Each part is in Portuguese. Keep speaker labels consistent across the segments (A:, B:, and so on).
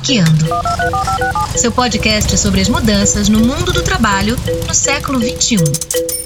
A: Hackeando. Seu podcast sobre as mudanças no mundo do trabalho no século 21.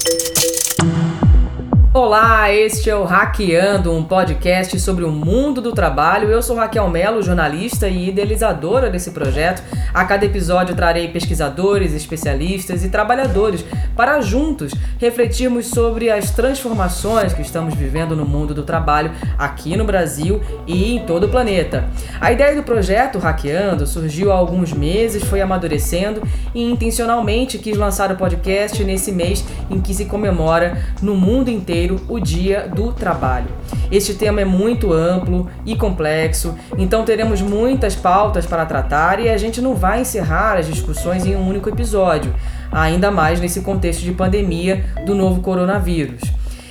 B: Olá, este é o Hackeando, um podcast sobre o mundo do trabalho. Eu sou Raquel Melo, jornalista e idealizadora desse projeto. A cada episódio trarei pesquisadores, especialistas e trabalhadores para juntos refletirmos sobre as transformações que estamos vivendo no mundo do trabalho aqui no Brasil e em todo o planeta. A ideia do projeto Hackeando surgiu há alguns meses, foi amadurecendo e intencionalmente quis lançar o podcast nesse mês em que se comemora no mundo inteiro o Dia do Trabalho. Este tema é muito amplo e complexo, então teremos muitas pautas para tratar e a gente não vai encerrar as discussões em um único episódio, ainda mais nesse contexto de pandemia do novo coronavírus.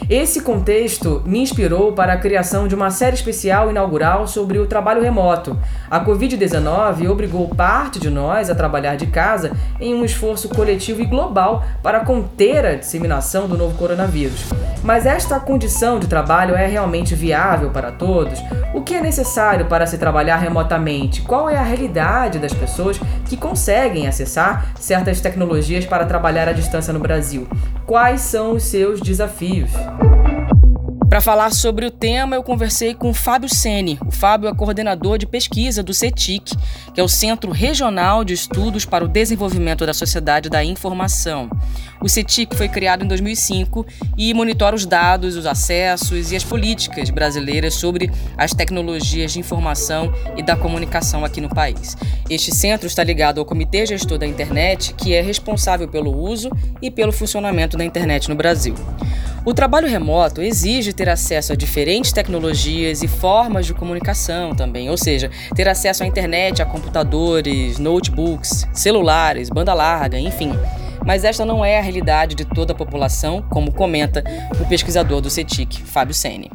B: Esse contexto me inspirou para a criação de uma série especial inaugural sobre o trabalho remoto. A Covid-19 obrigou parte de nós a trabalhar de casa em um esforço coletivo e global para conter a disseminação do novo coronavírus. Mas esta condição de trabalho é realmente viável para todos? O que é necessário para se trabalhar remotamente? Qual é a realidade das pessoas que conseguem acessar certas tecnologias para trabalhar à distância no Brasil? Quais são os seus desafios? Para falar sobre o tema, eu conversei com o Fábio Sene. O Fábio é coordenador de pesquisa do CETIC, que é o Centro Regional de Estudos para o Desenvolvimento da Sociedade da Informação. O CETIC foi criado em 2005 e monitora os dados, os acessos e as políticas brasileiras sobre as tecnologias de informação e da comunicação aqui no país. Este centro está ligado ao Comitê Gestor da Internet, que é responsável pelo uso e pelo funcionamento da internet no Brasil. O trabalho remoto exige ter acesso a diferentes tecnologias e formas de comunicação também, ou seja, ter acesso à internet, a computadores, notebooks, celulares, banda larga, enfim. Mas esta não é a realidade de toda a população, como comenta o pesquisador do CETIC, Fábio Sene.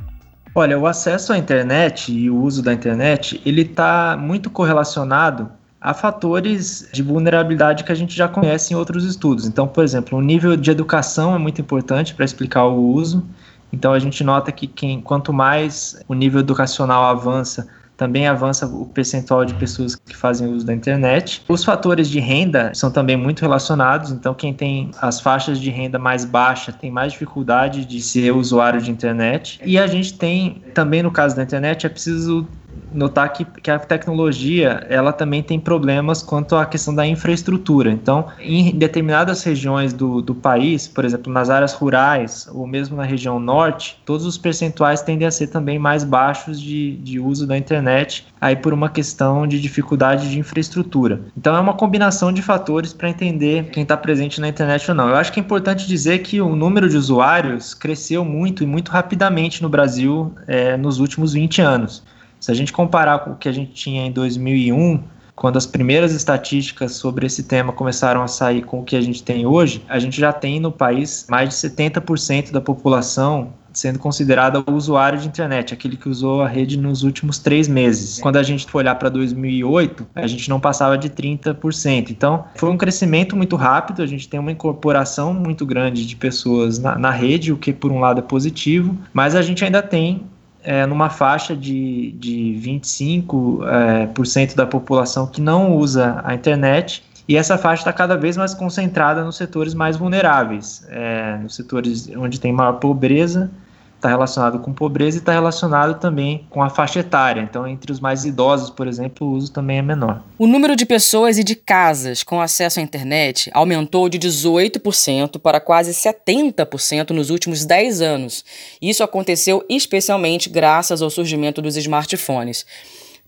C: Olha, o acesso à internet e o uso da internet, ele está muito correlacionado há fatores de vulnerabilidade que a gente já conhece em outros estudos. Então, por exemplo, o nível de educação é muito importante para explicar o uso. Então, a gente nota que quem, quanto mais o nível educacional avança, também avança o percentual de pessoas que fazem uso da internet. Os fatores de renda são também muito relacionados, então quem tem as faixas de renda mais baixa tem mais dificuldade de ser usuário de internet. E a gente tem também no caso da internet é preciso notar que, que a tecnologia ela também tem problemas quanto à questão da infraestrutura. Então, em determinadas regiões do, do país, por exemplo, nas áreas rurais ou mesmo na região norte, todos os percentuais tendem a ser também mais baixos de, de uso da internet, aí por uma questão de dificuldade de infraestrutura. Então, é uma combinação de fatores para entender quem está presente na internet ou não. Eu acho que é importante dizer que o número de usuários cresceu muito e muito rapidamente no Brasil é, nos últimos 20 anos. Se a gente comparar com o que a gente tinha em 2001, quando as primeiras estatísticas sobre esse tema começaram a sair com o que a gente tem hoje, a gente já tem no país mais de 70% da população sendo considerada usuário de internet, aquele que usou a rede nos últimos três meses. Quando a gente for olhar para 2008, a gente não passava de 30%. Então, foi um crescimento muito rápido, a gente tem uma incorporação muito grande de pessoas na, na rede, o que por um lado é positivo, mas a gente ainda tem é, numa faixa de, de 25% é, por cento da população que não usa a internet, e essa faixa está cada vez mais concentrada nos setores mais vulneráveis, é, nos setores onde tem maior pobreza está relacionado com pobreza e está relacionado também com a faixa etária. Então, entre os mais idosos, por exemplo, o uso também é menor.
B: O número de pessoas e de casas com acesso à internet aumentou de 18% para quase 70% nos últimos 10 anos. Isso aconteceu especialmente graças ao surgimento dos smartphones.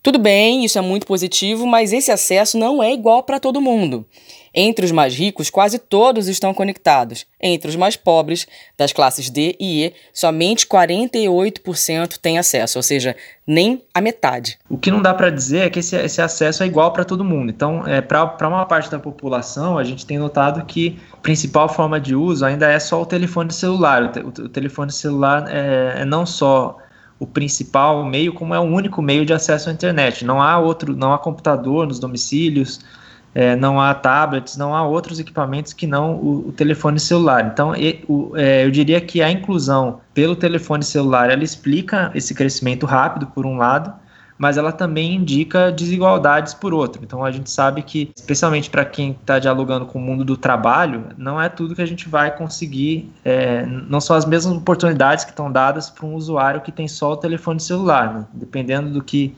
B: Tudo bem, isso é muito positivo, mas esse acesso não é igual para todo mundo. Entre os mais ricos, quase todos estão conectados. Entre os mais pobres, das classes D e E, somente 48% têm acesso, ou seja, nem a metade.
C: O que não dá para dizer é que esse, esse, acesso é igual para todo mundo. Então, é, para uma parte da população, a gente tem notado que a principal forma de uso ainda é só o telefone celular. O, te, o telefone celular é, é não só o principal meio, como é o único meio de acesso à internet. Não há outro, não há computador nos domicílios, é, não há tablets, não há outros equipamentos que não o, o telefone celular. Então, e, o, é, eu diria que a inclusão pelo telefone celular ela explica esse crescimento rápido, por um lado, mas ela também indica desigualdades por outro. Então a gente sabe que, especialmente para quem está dialogando com o mundo do trabalho, não é tudo que a gente vai conseguir, é, não são as mesmas oportunidades que estão dadas para um usuário que tem só o telefone celular, né? dependendo do que,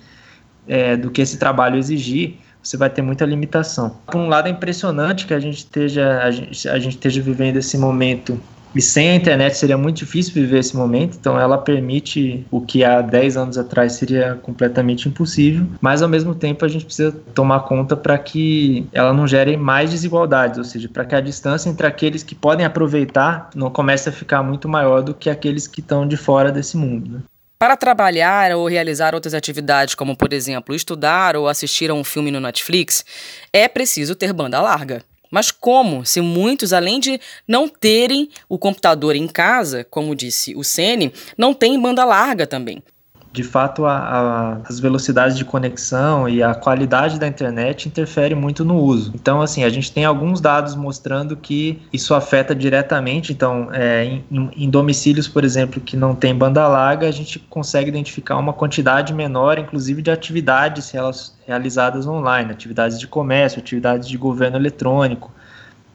C: é, do que esse trabalho exigir você vai ter muita limitação. Por um lado, é impressionante que a gente esteja, a gente, a gente esteja vivendo esse momento e sem a internet seria muito difícil viver esse momento, então ela permite o que há 10 anos atrás seria completamente impossível, mas ao mesmo tempo a gente precisa tomar conta para que ela não gere mais desigualdades, ou seja, para que a distância entre aqueles que podem aproveitar não comece a ficar muito maior do que aqueles que estão de fora desse mundo. Né?
D: Para trabalhar ou realizar outras atividades, como por exemplo estudar ou assistir a um filme no Netflix, é preciso ter banda larga. Mas como, se muitos, além de não terem o computador em casa, como disse o Sene, não têm banda larga também?
C: De fato a, a, as velocidades de conexão e a qualidade da internet interfere muito no uso. Então, assim, a gente tem alguns dados mostrando que isso afeta diretamente. Então, é, em, em, domicílios, por exemplo, que não tem banda larga, a gente consegue identificar uma quantidade menor, inclusive, de atividades realizadas online, atividades de comércio, atividades de governo eletrônico,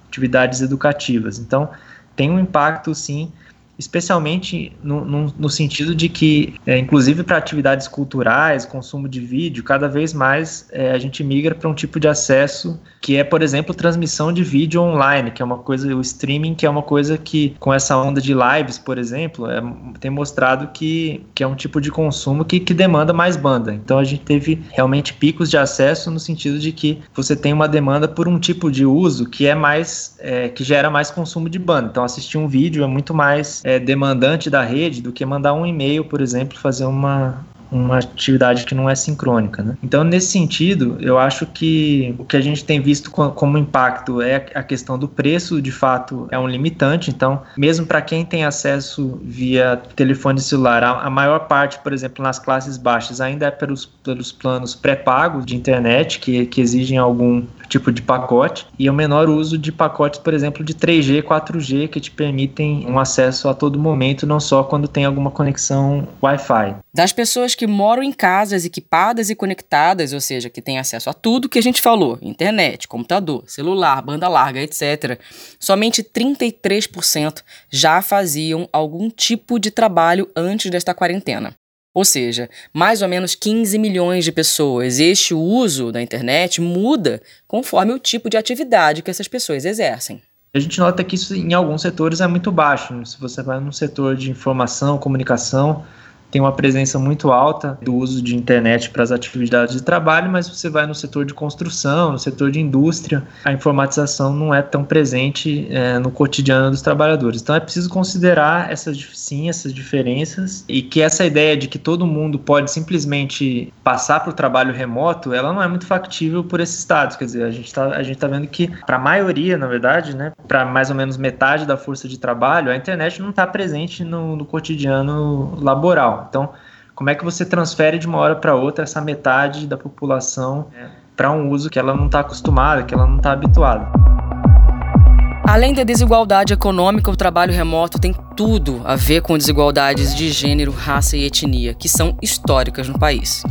C: atividades educativas. Então, tem um impacto, sim, especialmente no, no, no, sentido de que, é, inclusive para atividades culturais, consumo de vídeo, cada vez mais é, a gente migra para um tipo de acesso que é, por exemplo, transmissão de vídeo online, que é uma coisa, o streaming, que é uma coisa que, com essa onda de lives, por exemplo, é, tem mostrado que, que é um tipo de consumo que, que demanda mais banda. Então a gente teve realmente picos de acesso no sentido de que você tem uma demanda por um tipo de uso que é mais, é, que gera mais consumo de banda. Então assistir um vídeo é muito mais é, demandante da rede do que mandar um e-mail, por exemplo, fazer uma, uma atividade que não é sincrônica. Né? Então, nesse sentido, eu acho que o que a gente tem visto como impacto é a questão do preço, de fato, é um limitante. Então, mesmo para quem tem acesso via telefone celular, a, maior parte, por exemplo, nas classes baixas, ainda é pelos, pelos planos pré-pagos de internet, que, que exigem algum tipo de pacote, e o menor uso de pacotes, por exemplo, de 3G, 4G, que te permitem um acesso a todo momento, não só quando tem alguma conexão Wi-Fi.
B: Das pessoas que moram em casas equipadas e conectadas, ou seja, que têm acesso a tudo que a gente falou: internet, computador, celular, banda larga, etc., somente 33% já faziam algum tipo de trabalho antes desta quarentena. Ou seja, mais ou menos 15 milhões de pessoas. Este uso da internet muda conforme o tipo de atividade que essas pessoas exercem.
C: A gente nota que isso em alguns setores é muito baixo. Se você vai no setor de informação, comunicação, tem uma presença muito alta do uso de internet para as atividades de trabalho, mas você vai no setor de construção, no setor de indústria, a informatização não é tão presente é, no cotidiano dos trabalhadores. Então é preciso considerar essas sim essas diferenças e que essa ideia de que todo mundo pode simplesmente passar para o trabalho remoto, ela não é muito factível por esses estados. Quer dizer, a gente está tá vendo que para a maioria, na verdade, né, para mais ou menos metade da força de trabalho, a internet não está presente no, no cotidiano laboral. Então, como é que você transfere de uma hora para outra essa metade da população é. para um uso que ela não está acostumada, que ela não está habituada?
B: Além da desigualdade econômica, o trabalho remoto tem tudo a ver com desigualdades de gênero, raça e etnia, que são históricas no país.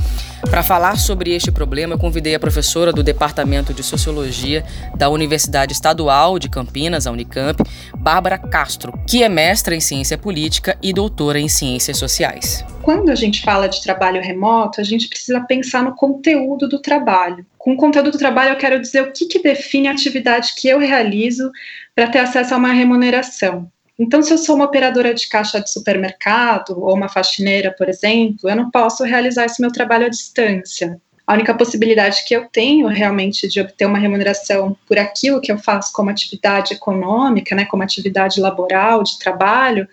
B: Para falar sobre este problema, eu convidei a professora do Departamento de Sociologia da Universidade Estadual de Campinas, a Unicamp, Bárbara Castro, que é mestra em Ciência Política e doutora em Ciências Sociais.
E: Quando a gente fala de trabalho remoto, a gente precisa pensar no conteúdo do trabalho. Com o conteúdo do trabalho, eu quero dizer o que, que define a atividade que eu realizo para ter acesso a uma remuneração. Então, se eu sou uma operadora de caixa de supermercado ou uma faxineira, por exemplo, eu não posso realizar esse meu trabalho à distância. A única possibilidade que eu tenho realmente de obter uma remuneração por aquilo que eu faço como atividade econômica, né, como atividade laboral, de trabalho,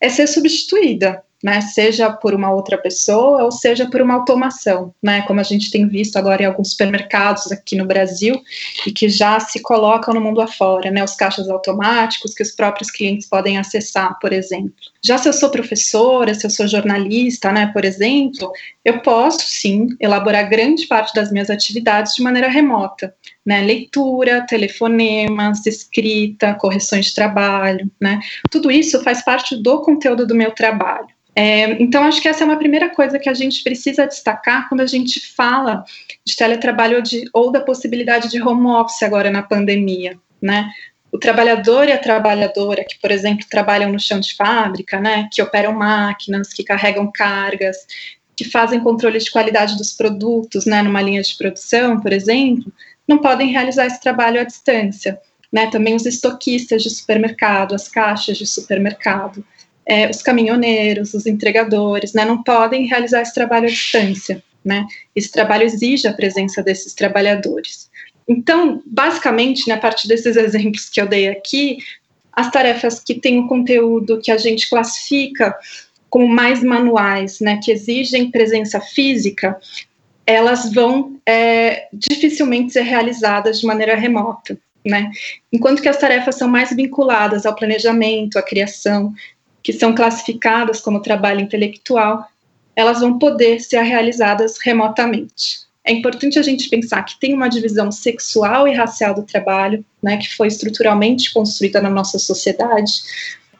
E: é ser substituída né, seja por uma outra pessoa ou seja por uma automação, né, como a gente tem visto agora em alguns supermercados aqui no Brasil e que já se colocam no mundo afora, né, os caixas automáticos que os próprios clientes podem acessar, por exemplo. Já se eu sou professora, se eu sou jornalista, né, por exemplo, eu posso sim elaborar grande parte das minhas atividades de maneira remota, né? Leitura, telefonemas, escrita, correções de trabalho, né? Tudo isso faz parte do conteúdo do meu trabalho. É, então, acho que essa é uma primeira coisa que a gente precisa destacar quando a gente fala de teletrabalho ou, de, ou da possibilidade de home office agora na pandemia, né? O trabalhador e a trabalhadora que, por exemplo, trabalham no chão de fábrica, né, que operam máquinas, que carregam cargas, que fazem controle de qualidade dos produtos, né, numa linha de produção, por exemplo, não podem realizar esse trabalho à distância. Né, também os estoquistas de supermercado, as caixas de supermercado, é, os caminhoneiros, os entregadores, né, não podem realizar esse trabalho à distância. Né? Esse trabalho exige a presença desses trabalhadores. Então, basicamente, né, a partir desses exemplos que eu dei aqui, as tarefas que têm o conteúdo que a gente classifica como mais manuais, né, que exigem presença física, elas vão é, dificilmente ser realizadas de maneira remota. Né? Enquanto que as tarefas são mais vinculadas ao planejamento, à criação, que são classificadas como trabalho intelectual, elas vão poder ser realizadas remotamente é importante a gente pensar que tem uma divisão sexual e racial do trabalho, né, que foi estruturalmente construída na nossa sociedade,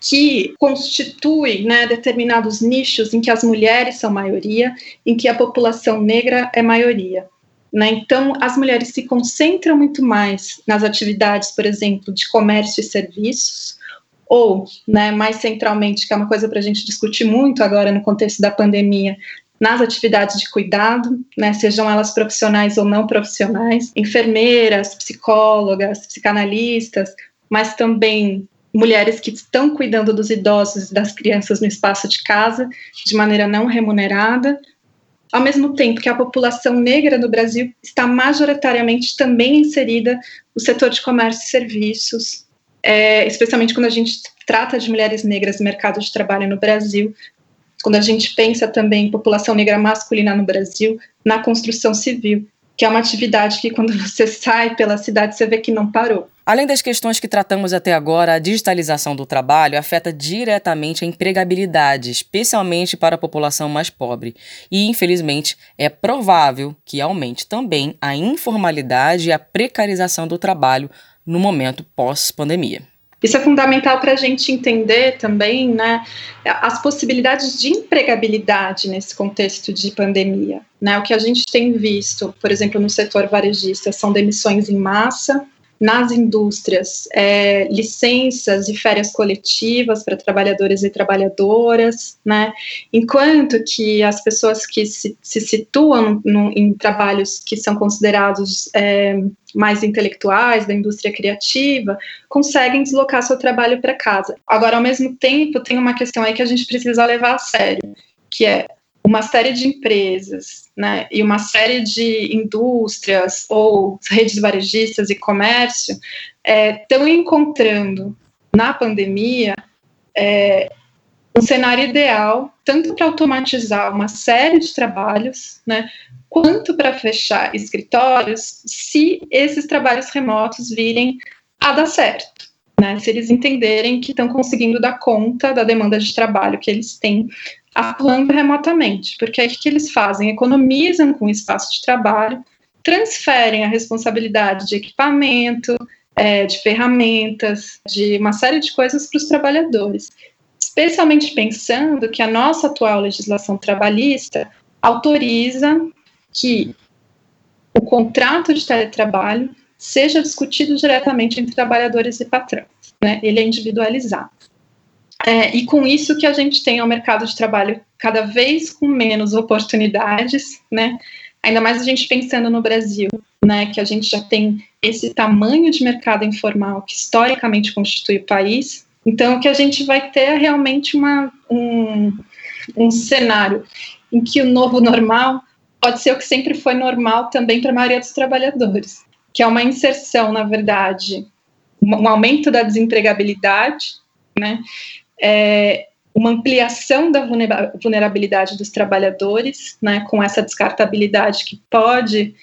E: que constitui né, determinados nichos em que as mulheres são maioria, em que a população negra é maioria. Né? Então, as mulheres se concentram muito mais nas atividades, por exemplo, de comércio e serviços, ou, né, mais centralmente, que é uma coisa para a gente discutir muito agora no contexto da pandemia, nas atividades de cuidado, né, sejam elas profissionais ou não profissionais, enfermeiras, psicólogas, psicanalistas, mas também mulheres que estão cuidando dos idosos e das crianças no espaço de casa de maneira não remunerada, ao mesmo tempo que a população negra no Brasil está majoritariamente também inserida no setor de comércio e serviços, é, especialmente quando a gente trata de mulheres negras no mercado de trabalho no Brasil, quando a gente pensa também em população negra masculina no Brasil, na construção civil, que é uma atividade que quando você sai pela cidade você vê que não parou.
B: Além das questões que tratamos até agora, a digitalização do trabalho afeta diretamente a empregabilidade, especialmente para a população mais pobre. E, infelizmente, é provável que aumente também a informalidade e a precarização do trabalho no momento pós-pandemia.
E: Isso é fundamental para a gente entender também né, as possibilidades de empregabilidade nesse contexto de pandemia. Né? O que a gente tem visto, por exemplo, no setor varejista, são demissões em massa, nas indústrias, é, licenças e férias coletivas para trabalhadores e trabalhadoras, né? Enquanto que as pessoas que se, se situam no, em trabalhos que são considerados é, mais intelectuais, da indústria criativa, conseguem deslocar seu trabalho para casa. Agora, ao mesmo tempo, tem uma questão aí que a gente precisa levar a sério, que é uma série de empresas né, e uma série de indústrias ou redes varejistas e comércio estão é, encontrando na pandemia é, um cenário ideal tanto para automatizar uma série de trabalhos, né, quanto para fechar escritórios, se esses trabalhos remotos virem a dar certo. Né, se eles entenderem que estão conseguindo dar conta da demanda de trabalho que eles têm atuando remotamente, porque aí o que eles fazem? Economizam com o espaço de trabalho, transferem a responsabilidade de equipamento, é, de ferramentas, de uma série de coisas para os trabalhadores. Especialmente pensando que a nossa atual legislação trabalhista autoriza que o contrato de teletrabalho seja discutido diretamente entre trabalhadores e patrões. Né? Ele é individualizado. É, e com isso que a gente tem um mercado de trabalho cada vez com menos oportunidades, né? Ainda mais a gente pensando no Brasil, né? Que a gente já tem esse tamanho de mercado informal que historicamente constitui o país. Então, que a gente vai ter realmente uma, um, um cenário em que o novo normal pode ser o que sempre foi normal também para a maioria dos trabalhadores, que é uma inserção, na verdade, um aumento da desempregabilidade, né? É, uma ampliação da vulnerabilidade dos trabalhadores, né, com essa descartabilidade que pode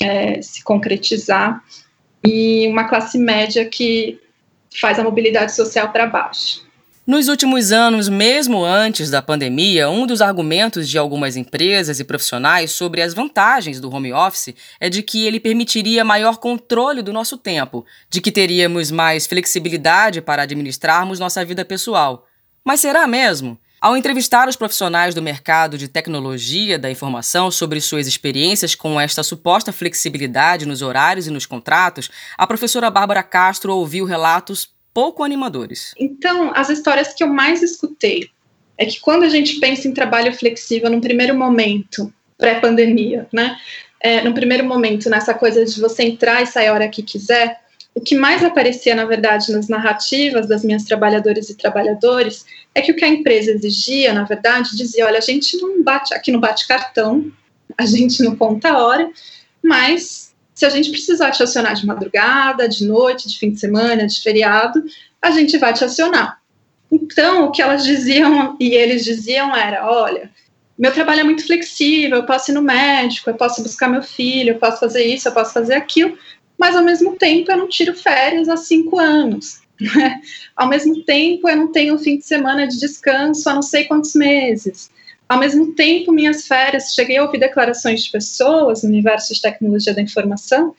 E: é, se concretizar, e uma classe média que faz a mobilidade social para baixo.
B: Nos últimos anos, mesmo antes da pandemia, um dos argumentos de algumas empresas e profissionais sobre as vantagens do home office é de que ele permitiria maior controle do nosso tempo, de que teríamos mais flexibilidade para administrarmos nossa vida pessoal. Mas será mesmo? Ao entrevistar os profissionais do mercado de tecnologia da informação sobre suas experiências com esta suposta flexibilidade nos horários e nos contratos, a professora Bárbara Castro ouviu relatos pouco animadores.
E: Então, as histórias que eu mais escutei é que quando a gente pensa em trabalho flexível, num primeiro momento, pré-pandemia, né? É, no primeiro momento, nessa coisa de você entrar e sair a hora que quiser, o que mais aparecia, na verdade, nas narrativas das minhas trabalhadoras e trabalhadores é que o que a empresa exigia, na verdade, dizia: olha, a gente não bate, aqui não bate cartão, a gente não conta a hora, mas se a gente precisar te acionar de madrugada, de noite, de fim de semana, de feriado, a gente vai te acionar. Então, o que elas diziam e eles diziam era: olha, meu trabalho é muito flexível, eu posso ir no médico, eu posso buscar meu filho, eu posso fazer isso, eu posso fazer aquilo, mas ao mesmo tempo eu não tiro férias há cinco anos. Né? Ao mesmo tempo eu não tenho fim de semana de descanso há não sei quantos meses. Ao mesmo tempo, minhas férias, cheguei a ouvir declarações de pessoas no universo de tecnologia da informação,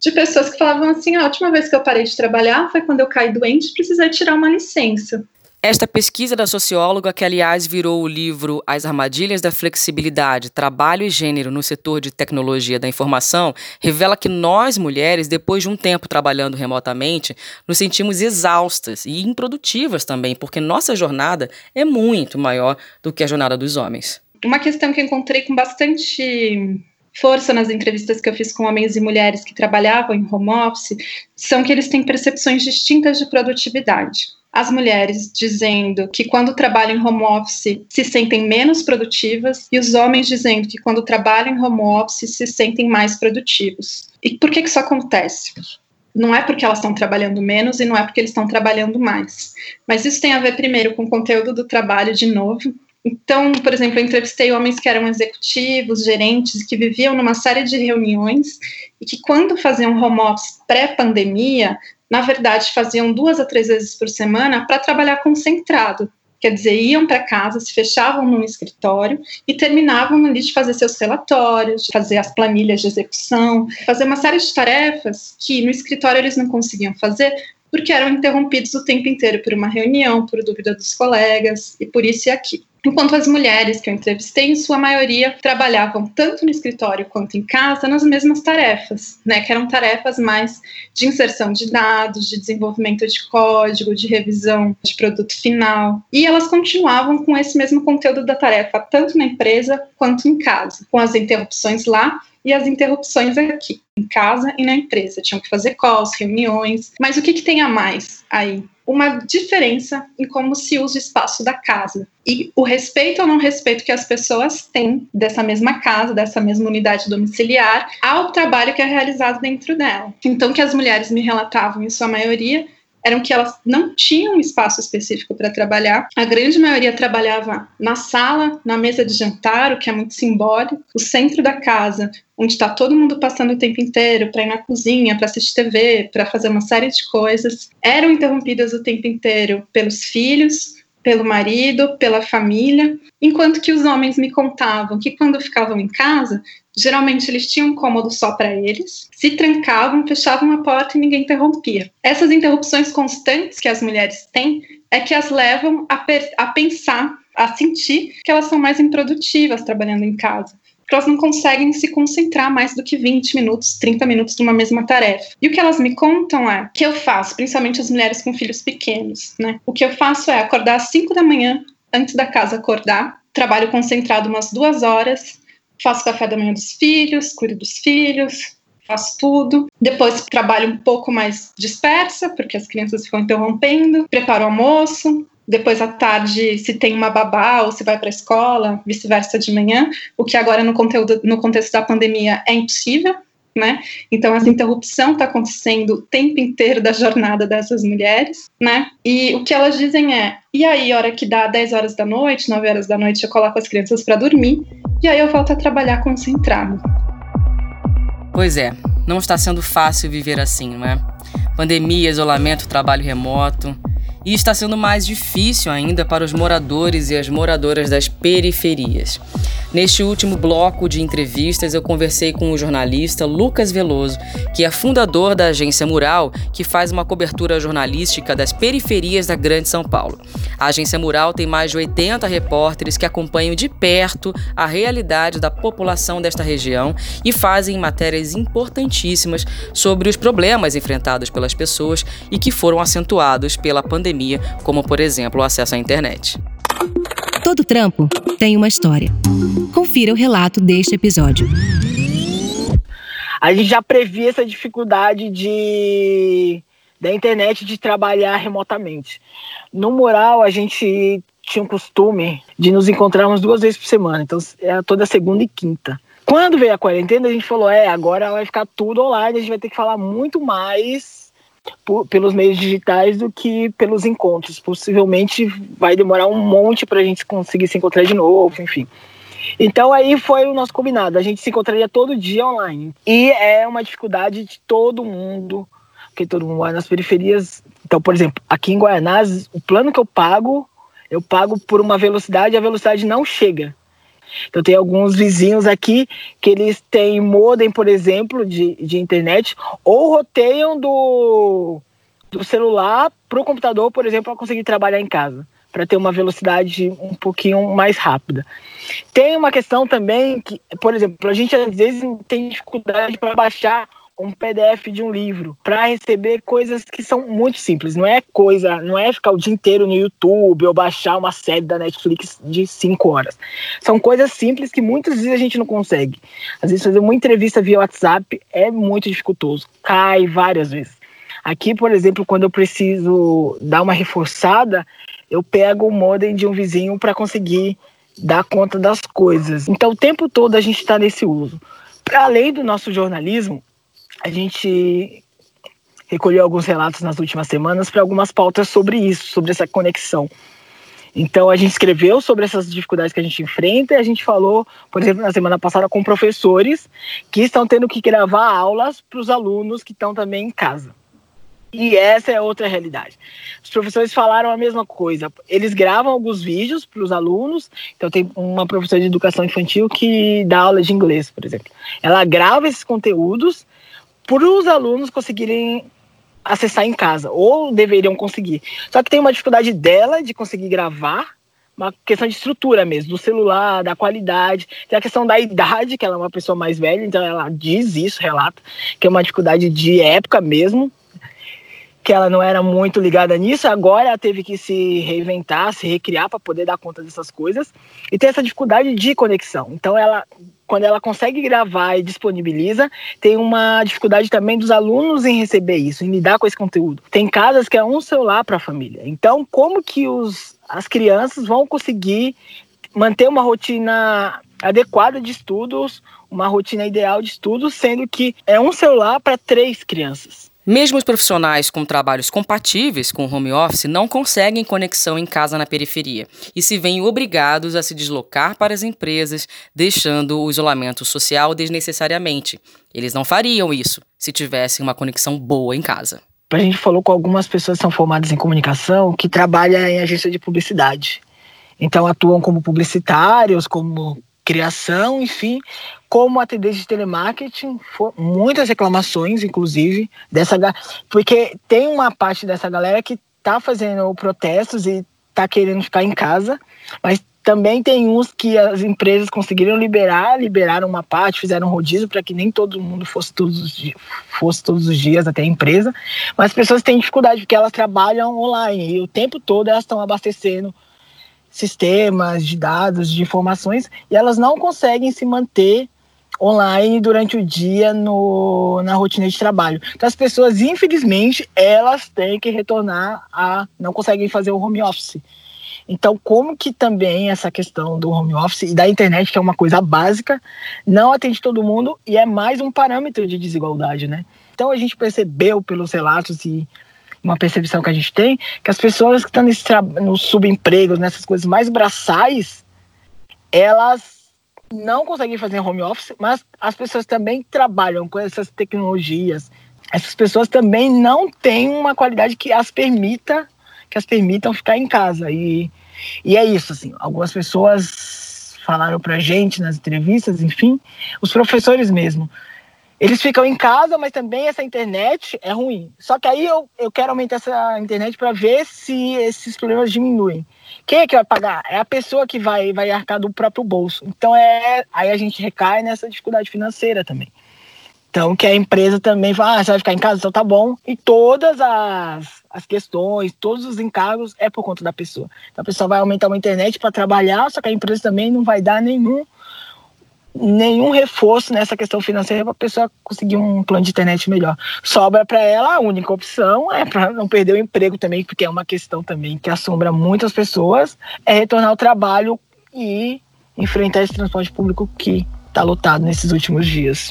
E: de pessoas que falavam assim: a última vez que eu parei de trabalhar foi quando eu caí doente e precisei tirar uma licença.
B: Esta pesquisa da socióloga, que aliás virou o livro As Armadilhas da Flexibilidade, Trabalho e Gênero no Setor de Tecnologia da Informação, revela que nós, mulheres, depois de um tempo trabalhando remotamente, nos sentimos exaustas e improdutivas também, porque nossa jornada é muito maior do que a jornada dos homens.
E: Uma questão que encontrei com bastante força nas entrevistas que eu fiz com homens e mulheres que trabalhavam em home office são que eles têm percepções distintas de produtividade as mulheres dizendo que quando trabalham em home office se sentem menos produtivas e os homens dizendo que quando trabalham em home office se sentem mais produtivos. E por que, que isso acontece? Não é porque elas estão trabalhando menos e não é porque eles estão trabalhando mais. Mas isso tem a ver primeiro com o conteúdo do trabalho de novo. Então, por exemplo, eu entrevistei homens que eram executivos, gerentes, que viviam numa série de reuniões e que, quando faziam home office pré-pandemia, na verdade, faziam duas a três vezes por semana para trabalhar concentrado. Quer dizer, iam para casa, se fechavam num escritório e terminavam ali de fazer seus relatórios, fazer as planilhas de execução, fazer uma série de tarefas que no escritório eles não conseguiam fazer porque eram interrompidos o tempo inteiro por uma reunião, por dúvida dos colegas e por isso e aqui. Enquanto as mulheres que eu entrevistei, em sua maioria, trabalhavam tanto no escritório quanto em casa nas mesmas tarefas, né, que eram tarefas mais de inserção de dados, de desenvolvimento de código, de revisão de produto final. E elas continuavam com esse mesmo conteúdo da tarefa, tanto na empresa quanto em casa, com as interrupções lá e as interrupções aqui, em casa e na empresa. Tinham que fazer calls, reuniões. Mas o que, que tem a mais aí? Uma diferença em como se usa o espaço da casa. E o respeito ou não respeito que as pessoas têm dessa mesma casa, dessa mesma unidade domiciliar, ao trabalho que é realizado dentro dela. Então, que as mulheres me relatavam, em sua maioria, eram que elas não tinham um espaço específico para trabalhar. A grande maioria trabalhava na sala, na mesa de jantar, o que é muito simbólico, o centro da casa, onde está todo mundo passando o tempo inteiro para ir na cozinha, para assistir TV, para fazer uma série de coisas. Eram interrompidas o tempo inteiro pelos filhos, pelo marido, pela família, enquanto que os homens me contavam que quando ficavam em casa, geralmente eles tinham um cômodo só para eles, se trancavam, fechavam a porta e ninguém interrompia. Essas interrupções constantes que as mulheres têm é que as levam a, a pensar, a sentir que elas são mais improdutivas trabalhando em casa porque elas não conseguem se concentrar mais do que 20 minutos, 30 minutos numa mesma tarefa. E o que elas me contam é que eu faço, principalmente as mulheres com filhos pequenos, né? O que eu faço é acordar às 5 da manhã, antes da casa acordar, trabalho concentrado umas duas horas, faço café da manhã dos filhos, cuido dos filhos, faço tudo. Depois trabalho um pouco mais dispersa, porque as crianças ficam interrompendo, preparo o almoço, depois à tarde se tem uma babá ou se vai para a escola, vice-versa de manhã, o que agora no conteúdo no contexto da pandemia é impossível, né? Então essa interrupção está acontecendo o tempo inteiro da jornada dessas mulheres, né? E o que elas dizem é: e aí, hora que dá 10 horas da noite, 9 horas da noite, eu coloco as crianças para dormir, e aí eu volto a trabalhar concentrado.
B: Pois é, não está sendo fácil viver assim, não é? Pandemia, isolamento, trabalho remoto. e está sendo mais difícil ainda para os moradores e as moradoras das periferias. Neste último bloco de entrevistas, eu conversei com o jornalista Lucas Veloso, que é fundador da agência Mural, que faz uma cobertura jornalística das periferias da Grande São Paulo. A agência Mural tem mais de 80 repórteres que acompanham de perto a realidade da população desta região e fazem matérias importantíssimas sobre os problemas enfrentados pelas pessoas e que foram acentuados pela pandemia, como por exemplo o acesso à internet.
A: Todo trampo tem uma história. Confira o relato deste episódio.
F: A gente já previa essa dificuldade de da internet de trabalhar remotamente. No mural, a gente tinha o costume de nos encontrarmos duas vezes por semana, então é toda segunda e quinta. Quando veio a quarentena, a gente falou: é, agora vai ficar tudo online, a gente vai ter que falar muito mais por, pelos meios digitais do que pelos encontros. Possivelmente vai demorar um monte para a gente conseguir se encontrar de novo, enfim. Então aí foi o nosso combinado. A gente se encontraria todo dia online. E é uma dificuldade de todo mundo, porque todo mundo vai nas periferias. Então, por exemplo, aqui em Guaianazes, o plano que eu pago, eu pago por uma velocidade e a velocidade não chega. Então tem alguns vizinhos aqui que eles têm modem, por exemplo, de, de internet, ou roteiam do, do celular para o computador, por exemplo, para conseguir trabalhar em casa, para ter uma velocidade um pouquinho mais rápida. Tem uma questão também que, por exemplo, a gente às vezes tem dificuldade para baixar um PDF de um livro para receber coisas que são muito simples. Não é coisa, não é ficar o dia inteiro no YouTube ou baixar uma série da Netflix de cinco horas. São coisas simples que muitas vezes a gente não consegue. Às vezes fazer uma entrevista via WhatsApp é muito dificultoso, cai várias vezes. Aqui, por exemplo, quando eu preciso dar uma reforçada, eu pego o modem de um vizinho para conseguir dar conta das coisas. Então, o tempo todo a gente está nesse uso. Para além do nosso jornalismo, a gente recolheu alguns relatos nas últimas semanas para algumas pautas sobre isso, sobre essa conexão. Então a gente escreveu sobre essas dificuldades que a gente enfrenta e a gente falou, por exemplo, na semana passada com professores que estão tendo que gravar aulas para os alunos que estão também em casa. E essa é outra realidade. Os professores falaram a mesma coisa. Eles gravam alguns vídeos para os alunos. Então, tem uma professora de educação infantil que dá aula de inglês, por exemplo. Ela grava esses conteúdos para os alunos conseguirem acessar em casa, ou deveriam conseguir. Só que tem uma dificuldade dela de conseguir gravar, uma questão de estrutura mesmo, do celular, da qualidade, tem a questão da idade, que ela é uma pessoa mais velha, então ela diz isso, relata, que é uma dificuldade de época mesmo, que ela não era muito ligada nisso, agora ela teve que se reinventar, se recriar para poder dar conta dessas coisas, e tem essa dificuldade de conexão. Então ela quando ela consegue gravar e disponibiliza, tem uma dificuldade também dos alunos em receber isso, em lidar com esse conteúdo. Tem casas que é um celular para a família. Então, como que os, as crianças vão conseguir manter uma rotina adequada de estudos, uma rotina ideal de estudos, sendo que é um celular para três crianças?
B: Mesmo os profissionais com trabalhos compatíveis com o home office não conseguem conexão em casa na periferia e se veem obrigados a se deslocar para as empresas, deixando o isolamento social desnecessariamente. Eles não fariam isso se tivessem uma conexão boa em casa.
F: A gente falou com algumas pessoas que são formadas em comunicação que trabalham em agência de publicidade. Então atuam como publicitários, como criação, enfim, como atendente de telemarketing, muitas reclamações, inclusive, dessa porque tem uma parte dessa galera que tá fazendo protestos e tá querendo ficar em casa, mas também tem uns que as empresas conseguiram liberar, liberaram uma parte, fizeram um rodízio para que nem todo mundo fosse todos, os dias, fosse todos os dias até a empresa. Mas as pessoas têm dificuldade porque elas trabalham online e o tempo todo elas estão abastecendo sistemas de dados, de informações, e elas não conseguem se manter online durante o dia no, na rotina de trabalho. Então as pessoas, infelizmente, elas têm que retornar a não conseguem fazer o home office. Então, como que também essa questão do home office e da internet, que é uma coisa básica, não atende todo mundo e é mais um parâmetro de desigualdade, né? Então a gente percebeu pelos relatos e uma percepção que a gente tem, que as pessoas que estão nesse no subemprego, nessas coisas mais braçais, elas não conseguem fazer home office, mas as pessoas também trabalham com essas tecnologias. Essas pessoas também não têm uma qualidade que as permita que as permitam ficar em casa. E, e é isso, assim, algumas pessoas falaram pra gente nas entrevistas, enfim, os professores mesmo. Eles ficam em casa, mas também essa internet é ruim. Só que aí eu, eu quero aumentar essa internet para ver se esses problemas diminuem. Quem é que vai pagar? É a pessoa que vai, vai arcar do próprio bolso. Então é aí a gente recai nessa dificuldade financeira também. Então, que a empresa também fala, ah, você vai ficar em casa, então tá bom. E todas as, as questões, todos os encargos é por conta da pessoa. Então a pessoa vai aumentar uma internet para trabalhar, só que a empresa também não vai dar nenhum nenhum reforço nessa questão financeira para a pessoa conseguir um plano de internet melhor. Sobra para ela a única opção é para não perder o emprego também, porque é uma questão também que assombra muitas pessoas, é retornar ao trabalho e enfrentar esse transporte público que está lotado nesses últimos dias.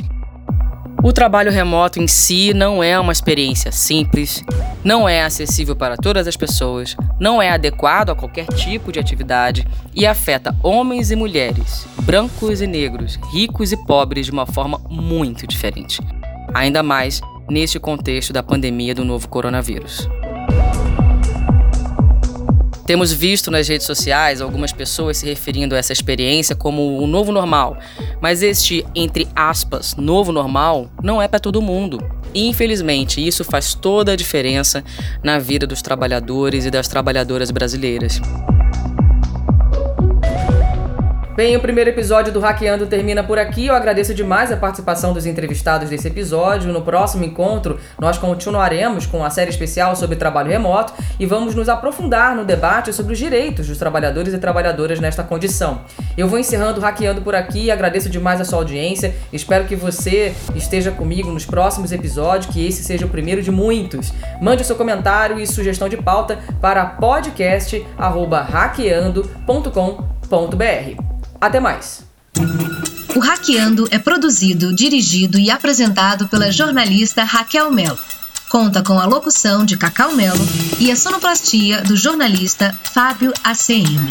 B: O trabalho remoto em si não é uma experiência simples, não é acessível para todas as pessoas, não é adequado a qualquer tipo de atividade e afeta homens e mulheres, brancos e negros, ricos e pobres de uma forma muito diferente. Ainda mais neste contexto da pandemia do novo coronavírus. Temos visto nas redes sociais algumas pessoas se referindo a essa experiência como o novo normal, mas este, entre aspas, novo normal não é para todo mundo. E, infelizmente, isso faz toda a diferença na vida dos trabalhadores e das trabalhadoras brasileiras.
D: Bem, o primeiro episódio do Hackeando termina por aqui. Eu agradeço demais a participação dos entrevistados desse episódio. No próximo encontro, nós continuaremos com a série especial sobre trabalho remoto e vamos nos aprofundar no debate sobre os direitos dos trabalhadores e trabalhadoras nesta condição. Eu vou encerrando o Hackeando por aqui. Agradeço demais a sua audiência. Espero que você esteja comigo nos próximos episódios, que esse seja o primeiro de muitos. Mande seu comentário e sugestão de pauta para podcast@hackeando.com.br. Até mais!
A: O Hackeando é produzido, dirigido e apresentado pela jornalista Raquel Melo. Conta com a locução de Cacau Melo e a sonoplastia do jornalista Fábio ACM.